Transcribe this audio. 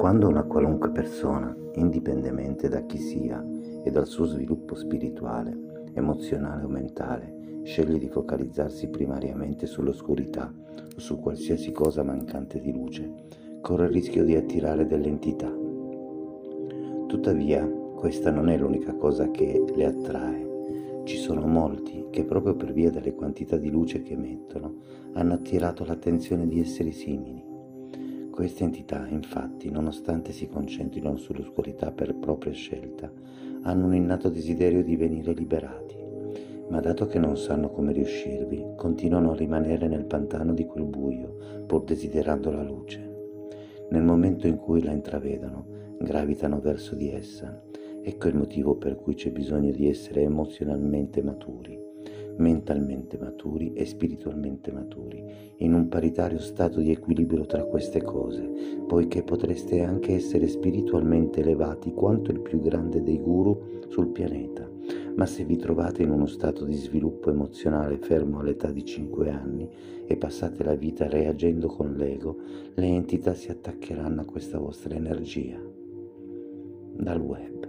Quando una qualunque persona, indipendentemente da chi sia e dal suo sviluppo spirituale, emozionale o mentale, sceglie di focalizzarsi primariamente sull'oscurità o su qualsiasi cosa mancante di luce, corre il rischio di attirare delle entità. Tuttavia, questa non è l'unica cosa che le attrae. Ci sono molti che proprio per via delle quantità di luce che emettono hanno attirato l'attenzione di esseri simili. Queste entità, infatti, nonostante si concentrino sull'oscurità per propria scelta, hanno un innato desiderio di venire liberati, ma dato che non sanno come riuscirvi, continuano a rimanere nel pantano di quel buio, pur desiderando la luce. Nel momento in cui la intravedono, gravitano verso di essa. Ecco il motivo per cui c'è bisogno di essere emozionalmente maturi mentalmente maturi e spiritualmente maturi, in un paritario stato di equilibrio tra queste cose, poiché potreste anche essere spiritualmente elevati quanto il più grande dei guru sul pianeta, ma se vi trovate in uno stato di sviluppo emozionale fermo all'età di 5 anni e passate la vita reagendo con l'ego, le entità si attaccheranno a questa vostra energia. Dal web.